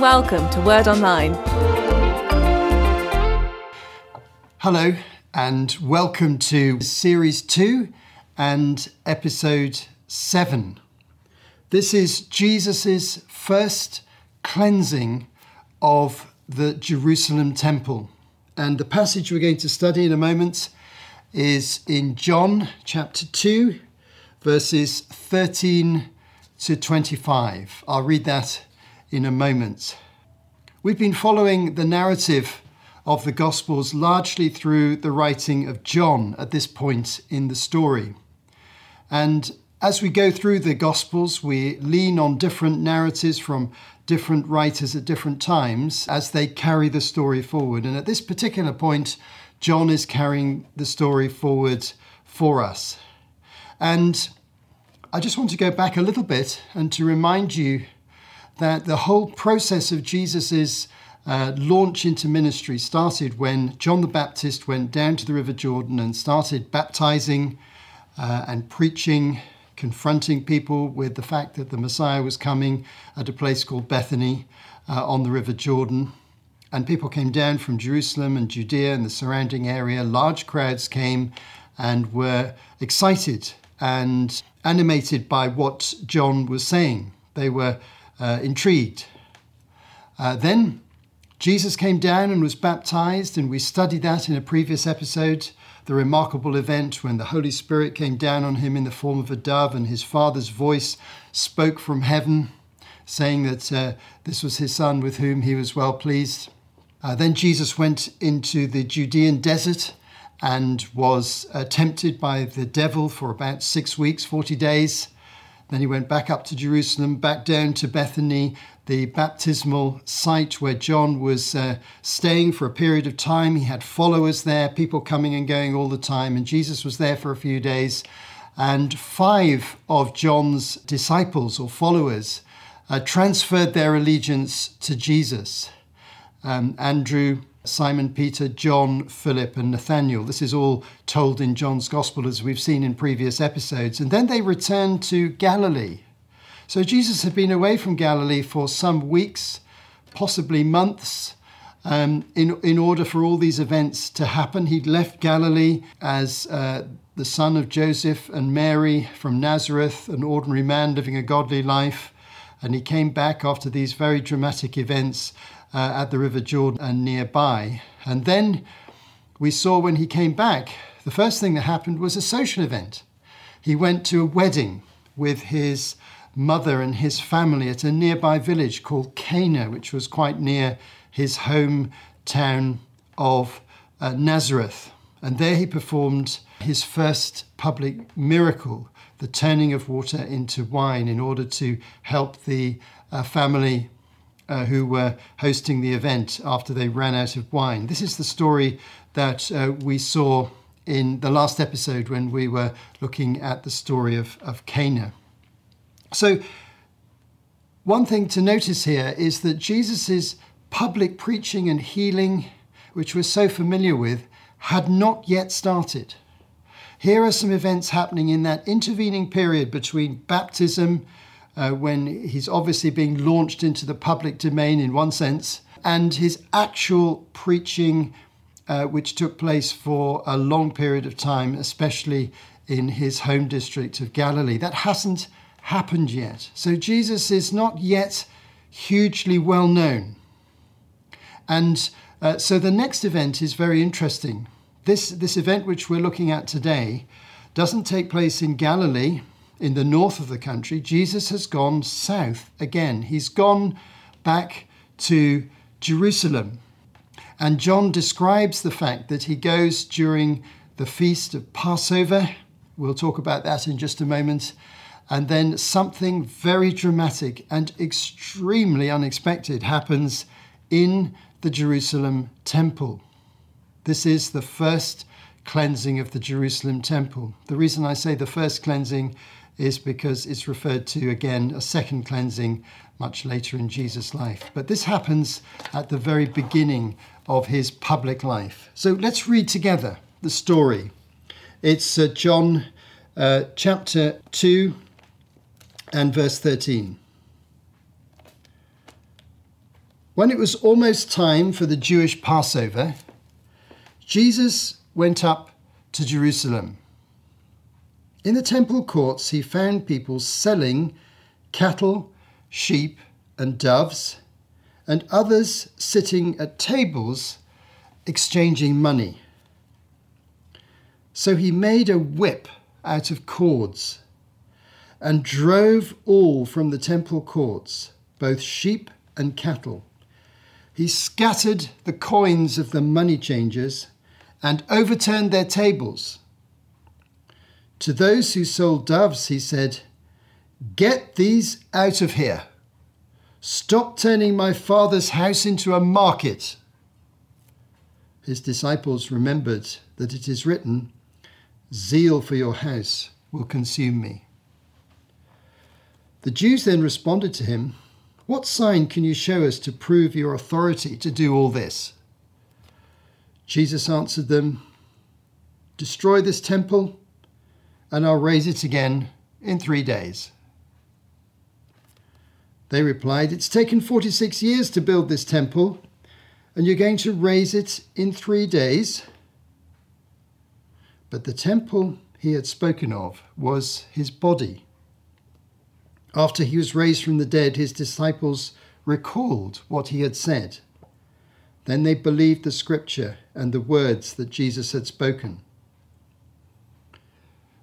welcome to Word Online. Hello, and welcome to Series 2 and Episode 7. This is Jesus' first cleansing of the Jerusalem temple. And the passage we're going to study in a moment is in John chapter 2, verses 13 to 25. I'll read that in a moment. We've been following the narrative of the Gospels largely through the writing of John at this point in the story. And as we go through the Gospels, we lean on different narratives from different writers at different times as they carry the story forward. And at this particular point, John is carrying the story forward for us. And I just want to go back a little bit and to remind you that the whole process of Jesus's uh, launch into ministry started when John the Baptist went down to the River Jordan and started baptizing uh, and preaching, confronting people with the fact that the Messiah was coming at a place called Bethany uh, on the River Jordan. And people came down from Jerusalem and Judea and the surrounding area. Large crowds came and were excited and animated by what John was saying. They were uh, intrigued. Uh, then Jesus came down and was baptized, and we studied that in a previous episode. The remarkable event when the Holy Spirit came down on him in the form of a dove, and his Father's voice spoke from heaven, saying that uh, this was his Son with whom he was well pleased. Uh, then Jesus went into the Judean desert and was uh, tempted by the devil for about six weeks, 40 days. Then he went back up to Jerusalem, back down to Bethany, the baptismal site where John was uh, staying for a period of time. He had followers there, people coming and going all the time, and Jesus was there for a few days. And five of John's disciples or followers uh, transferred their allegiance to Jesus. Um, Andrew, Simon Peter, John, Philip, and Nathaniel. This is all told in John's Gospel as we've seen in previous episodes. And then they returned to Galilee. So Jesus had been away from Galilee for some weeks, possibly months. Um, in, in order for all these events to happen, he'd left Galilee as uh, the son of Joseph and Mary from Nazareth, an ordinary man living a godly life. And he came back after these very dramatic events uh, at the River Jordan and nearby. And then we saw when he came back, the first thing that happened was a social event. He went to a wedding with his mother and his family at a nearby village called Cana, which was quite near his hometown of uh, Nazareth. And there he performed his first public miracle, the turning of water into wine, in order to help the uh, family uh, who were hosting the event after they ran out of wine. This is the story that uh, we saw in the last episode when we were looking at the story of, of Cana. So, one thing to notice here is that Jesus' public preaching and healing, which we're so familiar with, had not yet started. Here are some events happening in that intervening period between baptism, uh, when he's obviously being launched into the public domain in one sense, and his actual preaching, uh, which took place for a long period of time, especially in his home district of Galilee. That hasn't happened yet. So Jesus is not yet hugely well known. And uh, so the next event is very interesting. This, this event, which we're looking at today, doesn't take place in Galilee, in the north of the country. Jesus has gone south again. He's gone back to Jerusalem. And John describes the fact that he goes during the feast of Passover. We'll talk about that in just a moment. And then something very dramatic and extremely unexpected happens in the Jerusalem temple. This is the first cleansing of the Jerusalem temple. The reason I say the first cleansing is because it's referred to again a second cleansing much later in Jesus' life. But this happens at the very beginning of his public life. So let's read together the story. It's uh, John uh, chapter 2, and verse 13. When it was almost time for the Jewish Passover, Jesus went up to Jerusalem. In the temple courts, he found people selling cattle, sheep, and doves, and others sitting at tables exchanging money. So he made a whip out of cords and drove all from the temple courts, both sheep and cattle. He scattered the coins of the money changers and overturned their tables. To those who sold doves, he said, Get these out of here. Stop turning my father's house into a market. His disciples remembered that it is written, Zeal for your house will consume me. The Jews then responded to him, What sign can you show us to prove your authority to do all this? Jesus answered them, Destroy this temple, and I'll raise it again in three days. They replied, It's taken 46 years to build this temple, and you're going to raise it in three days? But the temple he had spoken of was his body. After he was raised from the dead, his disciples recalled what he had said. Then they believed the scripture and the words that Jesus had spoken.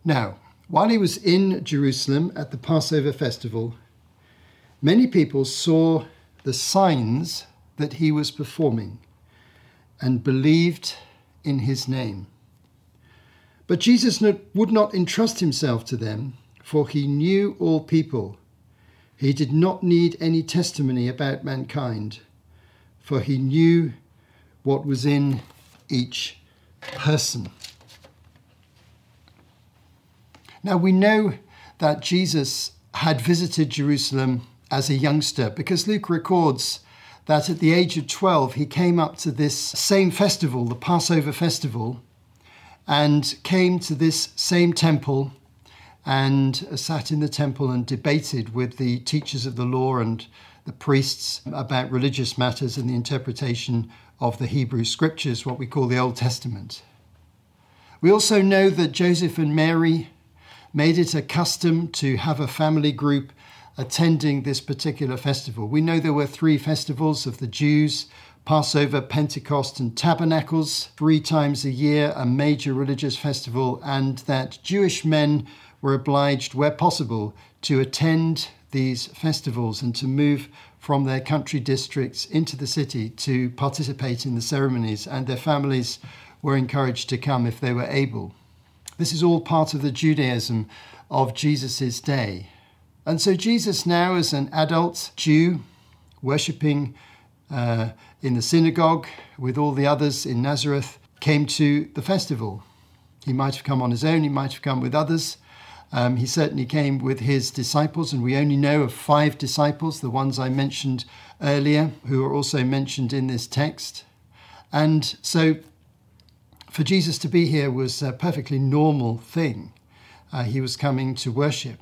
Now, while he was in Jerusalem at the Passover festival, many people saw the signs that he was performing and believed in his name. But Jesus would not entrust himself to them, for he knew all people. He did not need any testimony about mankind, for he knew what was in each person. Now we know that Jesus had visited Jerusalem as a youngster because Luke records that at the age of 12 he came up to this same festival, the Passover festival, and came to this same temple and sat in the temple and debated with the teachers of the law and the priests about religious matters and the interpretation of the Hebrew scriptures, what we call the Old Testament. We also know that Joseph and Mary made it a custom to have a family group attending this particular festival. We know there were three festivals of the Jews Passover, Pentecost, and Tabernacles, three times a year, a major religious festival, and that Jewish men were obliged, where possible, to attend these festivals and to move from their country districts into the city to participate in the ceremonies, and their families were encouraged to come if they were able. This is all part of the Judaism of Jesus' day. And so, Jesus, now as an adult Jew, worshipping uh, in the synagogue with all the others in Nazareth, came to the festival. He might have come on his own, he might have come with others. Um, he certainly came with his disciples, and we only know of five disciples, the ones I mentioned earlier, who are also mentioned in this text. And so for Jesus to be here was a perfectly normal thing. Uh, he was coming to worship.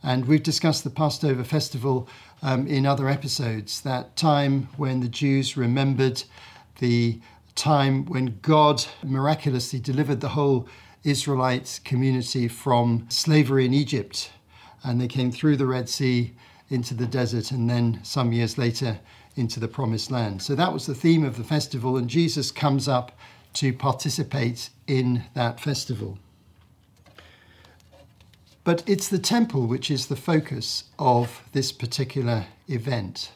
And we've discussed the Passover festival um, in other episodes, that time when the Jews remembered the time when God miraculously delivered the whole Israelite community from slavery in Egypt. And they came through the Red Sea into the desert and then some years later into the promised land. So that was the theme of the festival, and Jesus comes up to participate in that festival. But it's the temple which is the focus of this particular event.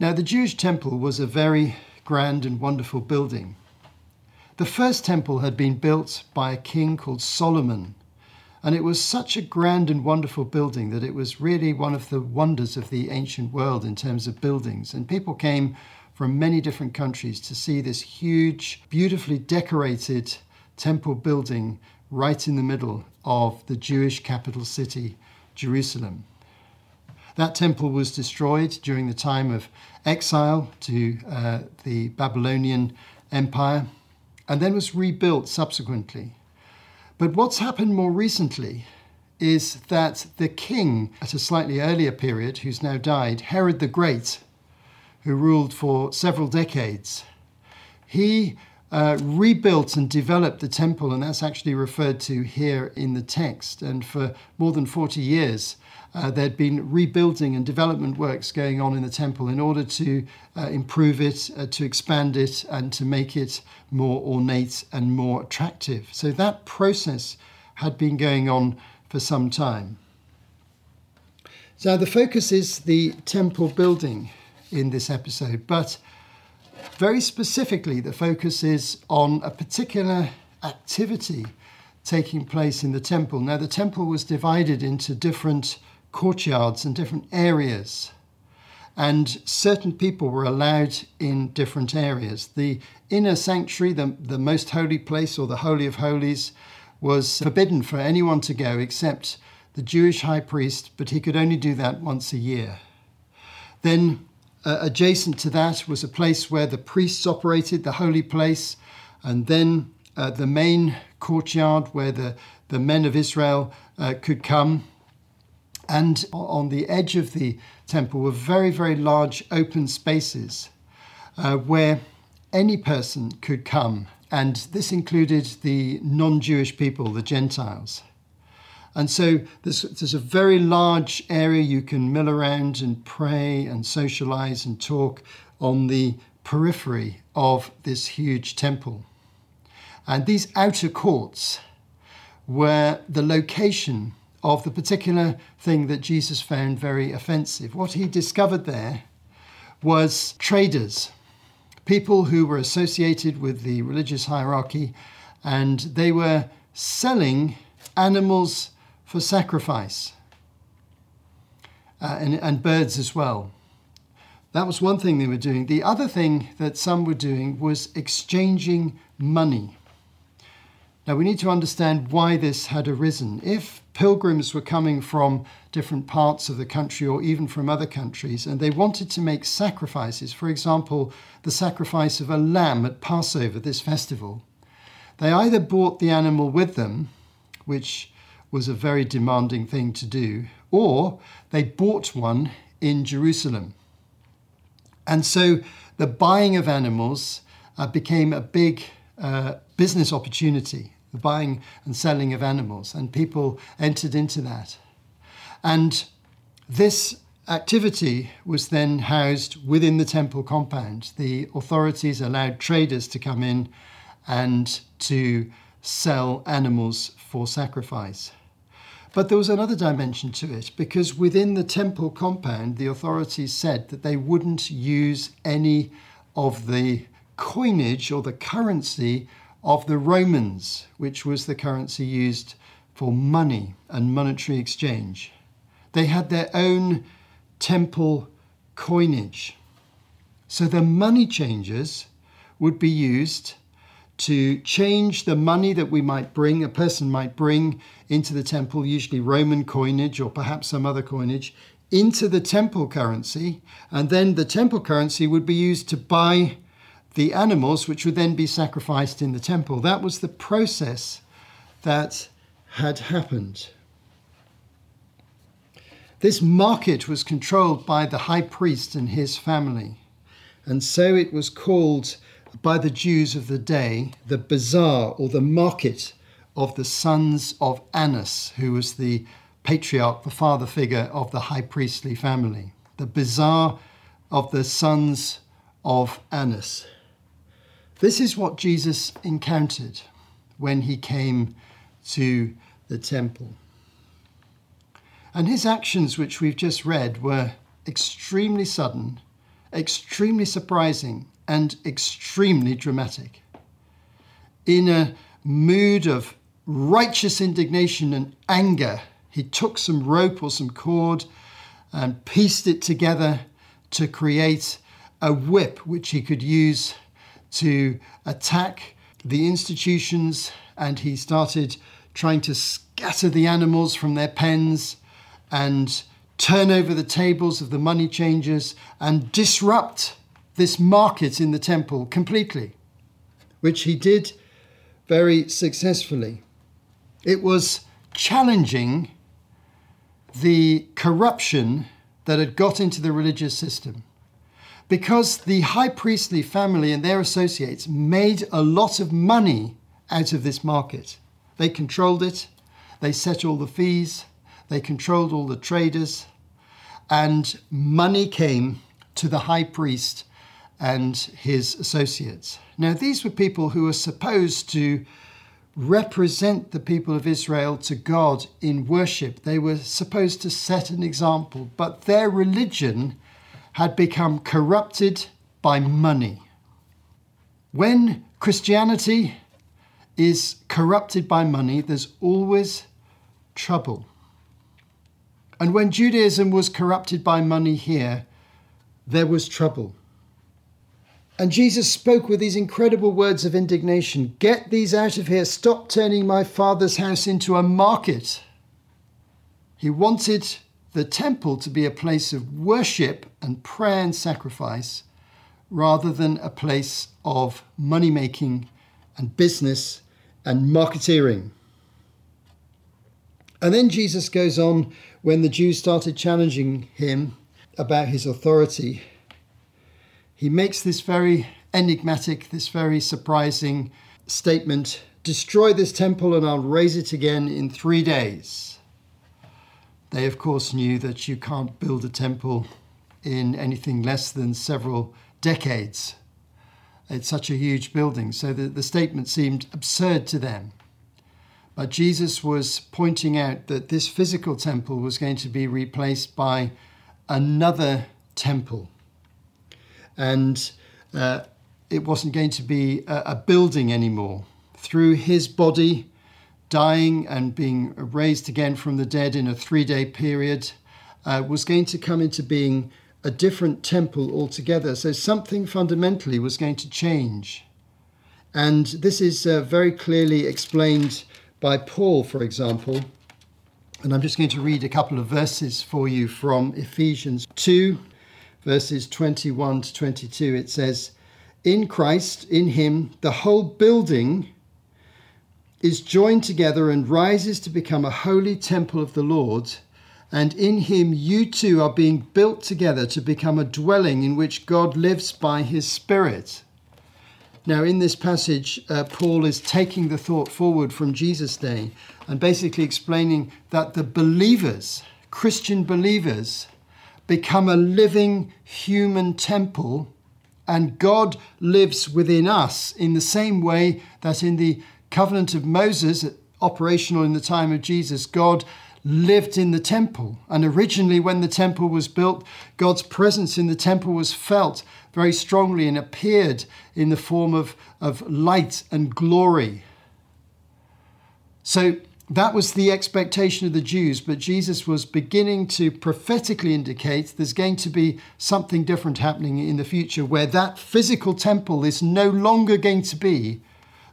Now, the Jewish temple was a very grand and wonderful building. The first temple had been built by a king called Solomon, and it was such a grand and wonderful building that it was really one of the wonders of the ancient world in terms of buildings. And people came from many different countries to see this huge, beautifully decorated temple building right in the middle of the Jewish capital city, Jerusalem. That temple was destroyed during the time of exile to uh, the Babylonian Empire and then was rebuilt subsequently. But what's happened more recently is that the king, at a slightly earlier period, who's now died, Herod the Great, who ruled for several decades, he uh, rebuilt and developed the temple, and that's actually referred to here in the text. And for more than 40 years, uh, there'd been rebuilding and development works going on in the temple in order to uh, improve it, uh, to expand it, and to make it more ornate and more attractive. So that process had been going on for some time. So the focus is the temple building in this episode, but very specifically, the focus is on a particular activity taking place in the temple. Now, the temple was divided into different courtyards and different areas, and certain people were allowed in different areas. The inner sanctuary, the, the most holy place or the Holy of Holies, was forbidden for anyone to go except the Jewish high priest, but he could only do that once a year. Then, uh, adjacent to that was a place where the priests operated, the holy place, and then uh, the main courtyard where the, the men of Israel uh, could come. And on the edge of the temple were very, very large open spaces uh, where any person could come. And this included the non Jewish people, the Gentiles. And so there's, there's a very large area you can mill around and pray and socialize and talk on the periphery of this huge temple. And these outer courts were the location of the particular thing that Jesus found very offensive. What he discovered there was traders, people who were associated with the religious hierarchy, and they were selling animals for sacrifice uh, and, and birds as well. That was one thing they were doing. The other thing that some were doing was exchanging money. Now, we need to understand why this had arisen. If pilgrims were coming from different parts of the country or even from other countries and they wanted to make sacrifices, for example, the sacrifice of a lamb at Passover, this festival, they either brought the animal with them, which was a very demanding thing to do, or they bought one in Jerusalem. And so the buying of animals uh, became a big uh, business opportunity, the buying and selling of animals, and people entered into that. And this activity was then housed within the temple compound. The authorities allowed traders to come in and to sell animals for sacrifice. But there was another dimension to it because within the temple compound, the authorities said that they wouldn't use any of the coinage or the currency of the Romans, which was the currency used for money and monetary exchange. They had their own temple coinage. So the money changers would be used to change the money that we might bring, a person might bring into the temple, usually Roman coinage or perhaps some other coinage, into the temple currency. And then the temple currency would be used to buy the animals, which would then be sacrificed in the temple. That was the process that had happened. This market was controlled by the high priest and his family. And so it was called by the Jews of the day the bazaar or the market of the sons of Annas, who was the patriarch, the father figure of the high priestly family. The bazaar of the sons of Annas. This is what Jesus encountered when he came to the temple. And his actions, which we've just read, were extremely sudden, extremely surprising, and extremely dramatic. In a mood of righteous indignation and anger, he took some rope or some cord and pieced it together to create a whip which he could use to attack the institutions. And he started trying to scatter the animals from their pens and turn over the tables of the money changers and disrupt this market in the temple completely, which he did very successfully. It was challenging the corruption that had got into the religious system. because the high priestly family and their associates made a lot of money out of this market. They controlled it, they set all the fees, they controlled all the traders, and money came to the high priest and his associates. Now, these were people who were supposed to represent the people of Israel to God in worship. They were supposed to set an example, but their religion had become corrupted by money. When Christianity is corrupted by money, there's always trouble. And when Judaism was corrupted by money here, there was trouble. And Jesus spoke with these incredible words of indignation Get these out of here. Stop turning my father's house into a market. He wanted the temple to be a place of worship and prayer and sacrifice rather than a place of money making and business and marketeering. And then Jesus goes on when the Jews started challenging him about his authority he makes this very enigmatic, this very surprising statement Destroy this temple and I'll raise it again in three days. They, of course, knew that you can't build a temple in anything less than several decades. It's such a huge building, so the, the statement seemed absurd to them. But Jesus was pointing out that this physical temple was going to be replaced by another temple and uh, it wasn't going to be a, a building anymore. Through his body dying and being raised again from the dead in a three day period, uh, was going to come into being a different temple altogether. So something fundamentally was going to change. And this is uh, very clearly explained by Paul, for example. And I'm just going to read a couple of verses for you from Ephesians 2, verses 21 to 22, it says, In Christ, in Him, the whole building is joined together and rises to become a holy temple of the Lord. And in Him, you too are being built together to become a dwelling in which God lives by His Spirit. Now, in this passage, uh, Paul is taking the thought forward from Jesus' day and basically explaining that the believers, Christian believers, become a living human temple, and God lives within us in the same way that in the covenant of Moses, operational in the time of Jesus, God lived in the temple. And originally, when the temple was built, God's presence in the temple was felt very strongly and appeared in the form of, of light and glory. So that was the expectation of the Jews, but Jesus was beginning to prophetically indicate there's going to be something different happening in the future where that physical temple is no longer going to be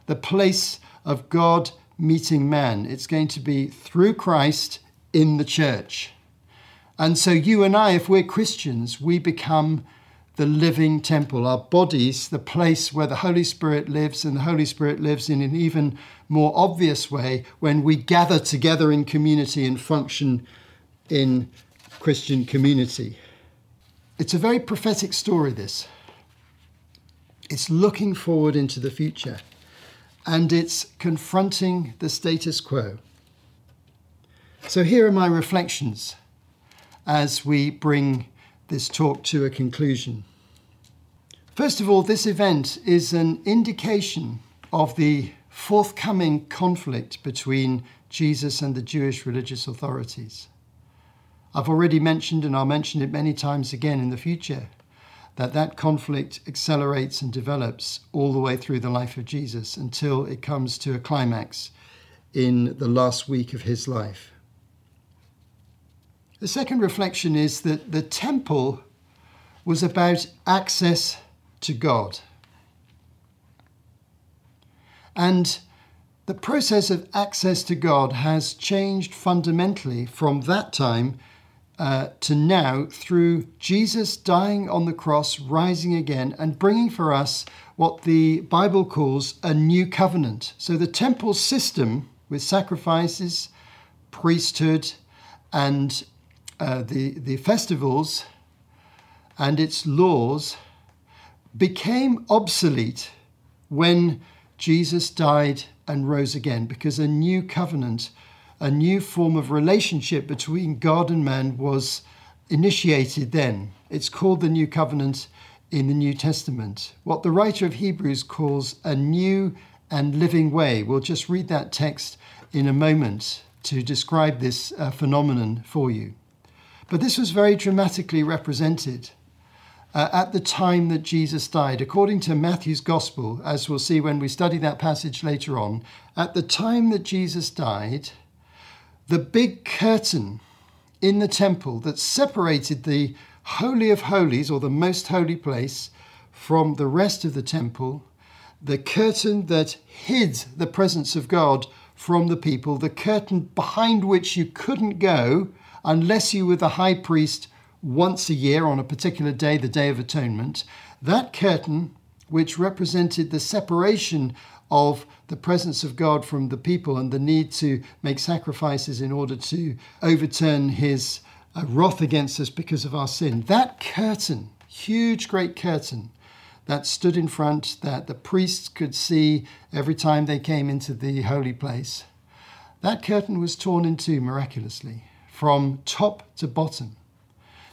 the place of God meeting man. It's going to be through Christ in the church. And so, you and I, if we're Christians, we become the living temple, our bodies, the place where the Holy Spirit lives, and the Holy Spirit lives in an even more obvious way when we gather together in community and function in Christian community. It's a very prophetic story, this. It's looking forward into the future and it's confronting the status quo. So, here are my reflections as we bring this talk to a conclusion. First of all, this event is an indication of the forthcoming conflict between Jesus and the Jewish religious authorities. I've already mentioned, and I'll mention it many times again in the future, that that conflict accelerates and develops all the way through the life of Jesus until it comes to a climax in the last week of his life. The second reflection is that the temple was about access to God. And the process of access to God has changed fundamentally from that time uh, to now through Jesus dying on the cross, rising again, and bringing for us what the Bible calls a new covenant. So the temple system with sacrifices, priesthood, and uh, the, the festivals and its laws became obsolete when Jesus died and rose again because a new covenant, a new form of relationship between God and man was initiated then. It's called the New Covenant in the New Testament. What the writer of Hebrews calls a new and living way. We'll just read that text in a moment to describe this uh, phenomenon for you. But this was very dramatically represented uh, at the time that Jesus died. According to Matthew's Gospel, as we'll see when we study that passage later on, at the time that Jesus died, the big curtain in the temple that separated the Holy of Holies, or the most holy place, from the rest of the temple, the curtain that hid the presence of God from the people, the curtain behind which you couldn't go unless you were the high priest once a year on a particular day, the Day of Atonement, that curtain, which represented the separation of the presence of God from the people and the need to make sacrifices in order to overturn his uh, wrath against us because of our sin. That curtain, huge, great curtain, that stood in front, that the priests could see every time they came into the holy place, that curtain was torn in two miraculously from top to bottom.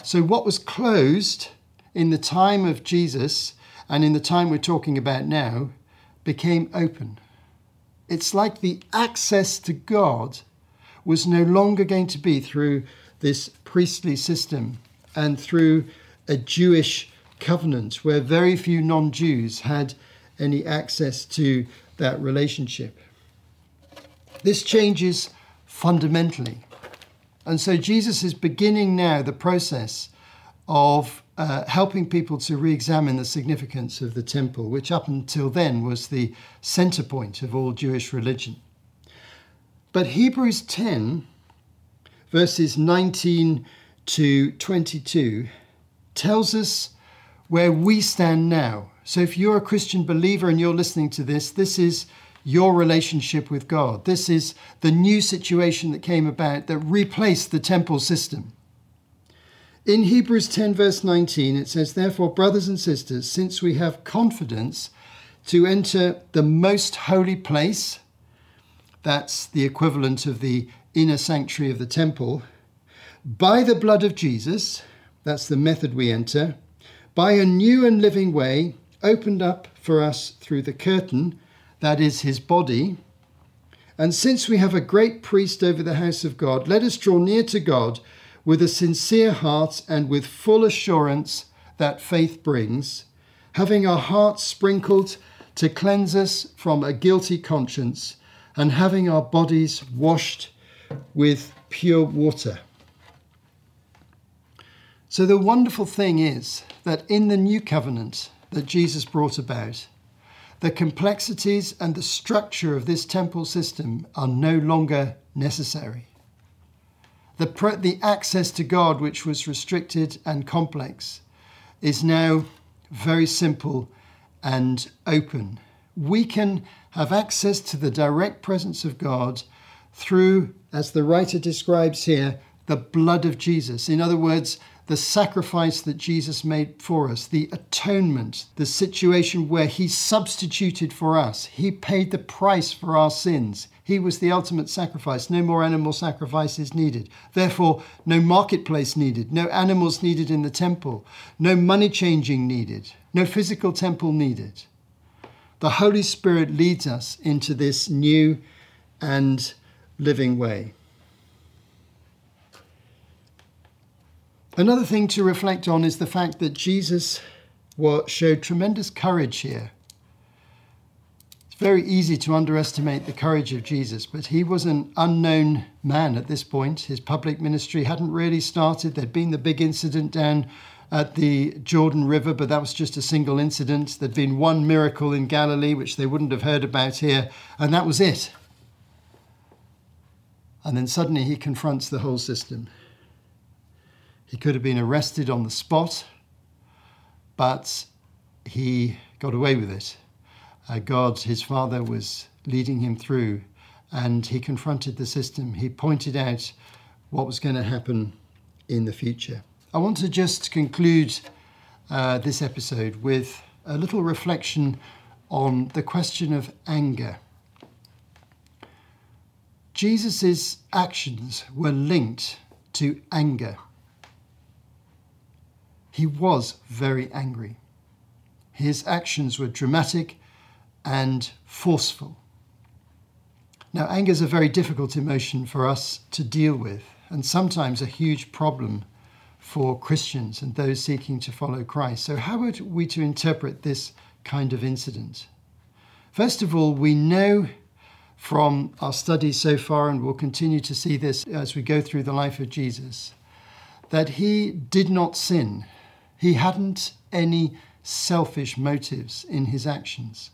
So, what was closed in the time of Jesus and in the time we're talking about now became open. It's like the access to God was no longer going to be through this priestly system and through a Jewish covenant where very few non Jews had any access to that relationship. This changes fundamentally. And so Jesus is beginning now the process of uh, helping people to re examine the significance of the temple, which up until then was the center point of all Jewish religion. But Hebrews 10, verses 19 to 22, tells us where we stand now. So if you're a Christian believer and you're listening to this, this is your relationship with God. This is the new situation that came about that replaced the temple system. In Hebrews 10, verse 19, it says, Therefore, brothers and sisters, since we have confidence to enter the most holy place, that's the equivalent of the inner sanctuary of the temple, by the blood of Jesus, that's the method we enter, by a new and living way opened up for us through the curtain that is his body. And since we have a great priest over the house of God, let us draw near to God with a sincere heart and with full assurance that faith brings, having our hearts sprinkled to cleanse us from a guilty conscience, and having our bodies washed with pure water. So, the wonderful thing is that in the new covenant that Jesus brought about, the complexities and the structure of this temple system are no longer necessary. The, the access to God, which was restricted and complex, is now very simple and open. We can have access to the direct presence of God through, as the writer describes here, the blood of Jesus. In other words, the sacrifice that Jesus made for us, the atonement, the situation where He substituted for us. He paid the price for our sins. He was the ultimate sacrifice. No more animal sacrifices needed. Therefore, no marketplace needed, no animals needed in the temple, no money changing needed, no physical temple needed. The Holy Spirit leads us into this new and living way. Another thing to reflect on is the fact that Jesus showed tremendous courage here. It's very easy to underestimate the courage of Jesus, but he was an unknown man at this point. His public ministry hadn't really started. There'd been the big incident down at the Jordan River, but that was just a single incident. There'd been one miracle in Galilee, which they wouldn't have heard about here, and that was it. And then suddenly he confronts the whole system. He could have been arrested on the spot, but he got away with it. Uh, God, his father, was leading him through, and he confronted the system. He pointed out what was going to happen in the future. I want to just conclude uh, this episode with a little reflection on the question of anger. Jesus' actions were linked to anger. He was very angry. His actions were dramatic and forceful. Now, anger is a very difficult emotion for us to deal with, and sometimes a huge problem for Christians and those seeking to follow Christ. So, how are we to interpret this kind of incident? First of all, we know from our studies so far, and we'll continue to see this as we go through the life of Jesus, that he did not sin. He hadn't any selfish motives in his actions.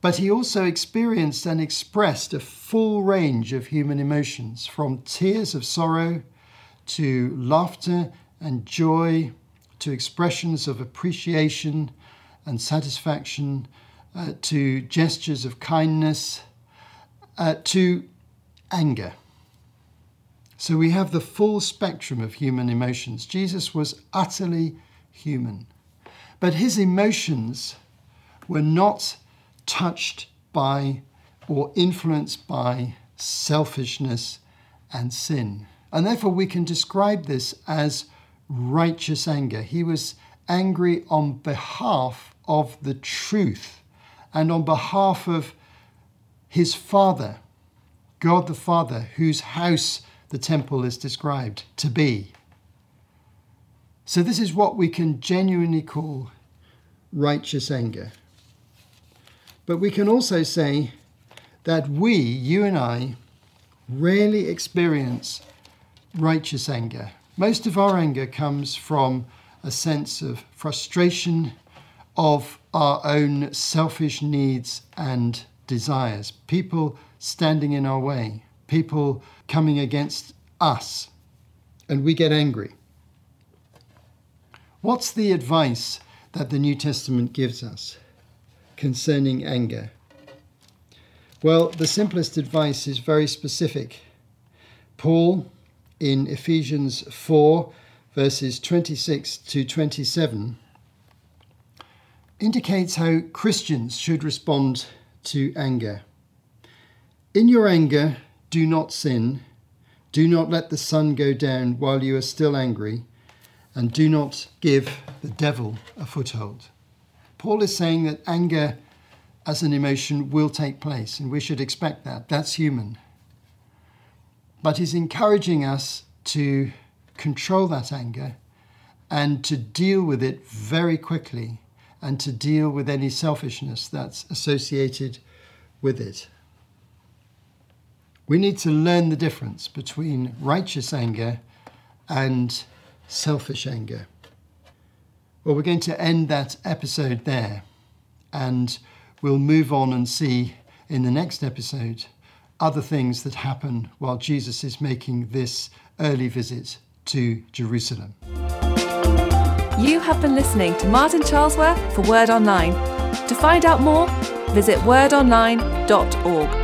But he also experienced and expressed a full range of human emotions, from tears of sorrow to laughter and joy to expressions of appreciation and satisfaction uh, to gestures of kindness uh, to anger. So we have the full spectrum of human emotions. Jesus was utterly human. But his emotions were not touched by or influenced by selfishness and sin. And therefore, we can describe this as righteous anger. He was angry on behalf of the truth and on behalf of his Father, God the Father, whose house the temple is described to be. So, this is what we can genuinely call righteous anger. But we can also say that we, you and I, rarely experience righteous anger. Most of our anger comes from a sense of frustration, of our own selfish needs and desires, people standing in our way, people coming against us, and we get angry. What's the advice that the New Testament gives us concerning anger? Well, the simplest advice is very specific. Paul, in Ephesians 4, verses 26 to 27, indicates how Christians should respond to anger. In your anger, do not sin. Do not let the sun go down while you are still angry, and do not give the devil a foothold. Paul is saying that anger as an emotion will take place, and we should expect that. That's human. But he's encouraging us to control that anger and to deal with it very quickly and to deal with any selfishness that's associated with it. We need to learn the difference between righteous anger and selfish anger. Well, we're going to end that episode there and we'll move on and see in the next episode other things that happen while Jesus is making this early visit to Jerusalem. You have been listening to Martin Charlesworth for Word Online. To find out more, visit wordonline.org.